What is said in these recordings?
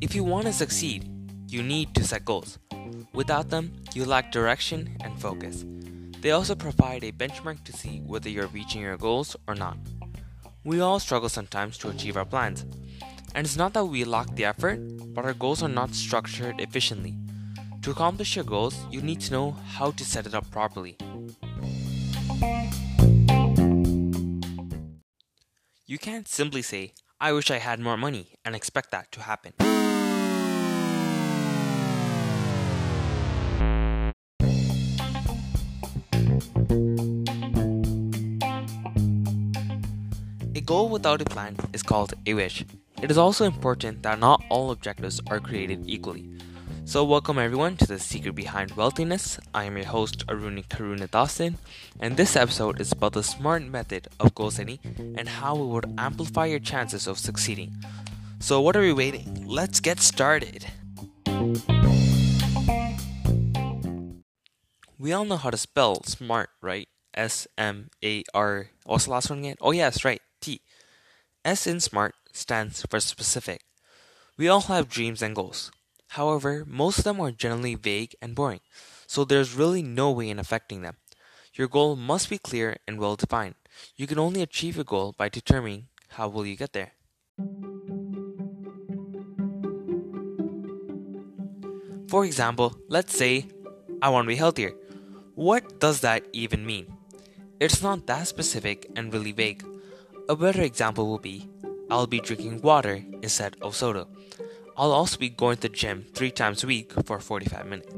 If you want to succeed, you need to set goals. Without them, you lack direction and focus. They also provide a benchmark to see whether you're reaching your goals or not. We all struggle sometimes to achieve our plans. And it's not that we lack the effort, but our goals are not structured efficiently. To accomplish your goals, you need to know how to set it up properly. You can't simply say, I wish I had more money, and expect that to happen. A goal without a plan is called a wish. It is also important that not all objectives are created equally. So, welcome everyone to the Secret Behind Wealthiness. I am your host Aruni Karuna Dasan, and this episode is about the smart method of goal setting and how it would amplify your chances of succeeding. So, what are we waiting? Let's get started. We all know how to spell smart, right? S M A R. What's the last one again? Oh, yes, right. T. S in SMART stands for specific. We all have dreams and goals. However, most of them are generally vague and boring, so there's really no way in affecting them. Your goal must be clear and well defined. You can only achieve a goal by determining how will you get there. For example, let's say I want to be healthier. What does that even mean? It's not that specific and really vague. A better example will be I'll be drinking water instead of soda. I'll also be going to the gym three times a week for 45 minutes.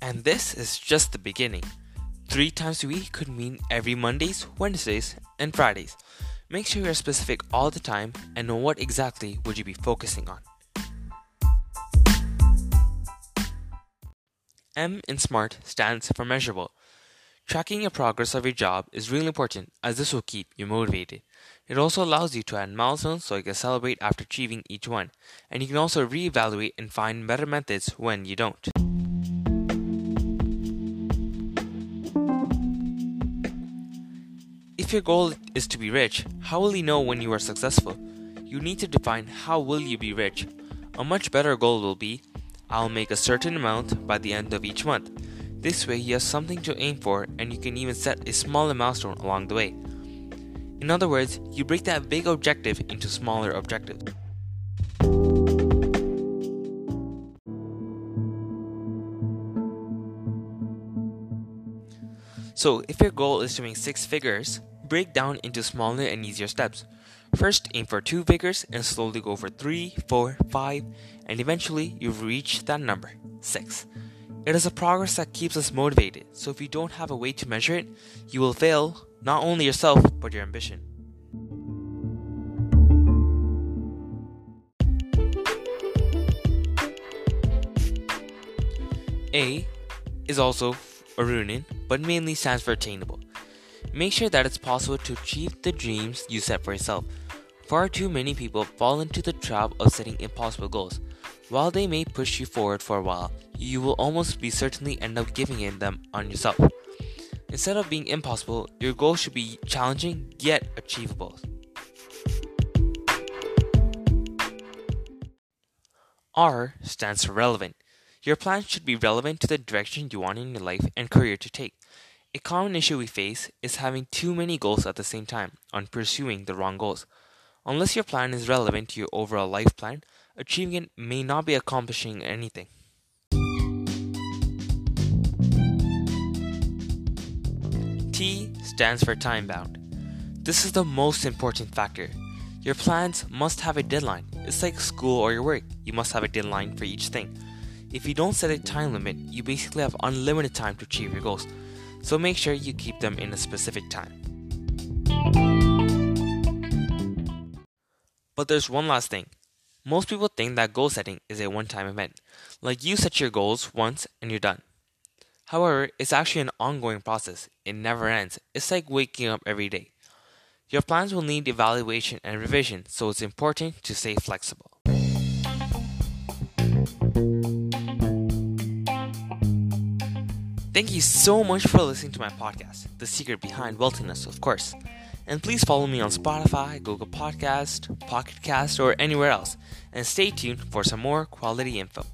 And this is just the beginning. Three times a week could mean every Mondays, Wednesdays, and Fridays. Make sure you're specific all the time and know what exactly would you be focusing on. M in SMART stands for measurable. Tracking your progress of your job is really important as this will keep you motivated. It also allows you to add milestones so you can celebrate after achieving each one, and you can also reevaluate and find better methods when you don't. If your goal is to be rich, how will you know when you are successful? You need to define how will you be rich. A much better goal will be I'll make a certain amount by the end of each month. This way, you have something to aim for, and you can even set a smaller milestone along the way. In other words, you break that big objective into smaller objectives. So, if your goal is to make six figures, break down into smaller and easier steps. First, aim for two figures and slowly go for three, four, five, and eventually you've reached that number, six. It is a progress that keeps us motivated, so if you don't have a way to measure it, you will fail not only yourself, but your ambition. A is also Arunin, but mainly stands for attainable. Make sure that it's possible to achieve the dreams you set for yourself. Far too many people fall into the trap of setting impossible goals. While they may push you forward for a while, you will almost be certainly end up giving in them on yourself. Instead of being impossible, your goal should be challenging yet achievable. R stands for relevant. Your plan should be relevant to the direction you want in your life and career to take. A common issue we face is having too many goals at the same time on pursuing the wrong goals. Unless your plan is relevant to your overall life plan, achieving it may not be accomplishing anything. T stands for time bound. This is the most important factor. Your plans must have a deadline. It's like school or your work, you must have a deadline for each thing. If you don't set a time limit, you basically have unlimited time to achieve your goals. So make sure you keep them in a specific time. But there's one last thing. Most people think that goal setting is a one time event, like you set your goals once and you're done. However, it's actually an ongoing process, it never ends. It's like waking up every day. Your plans will need evaluation and revision, so it's important to stay flexible. Thank you so much for listening to my podcast, The Secret Behind Wealthiness, of course. And please follow me on Spotify, Google Podcast, Pocket Cast, or anywhere else. And stay tuned for some more quality info.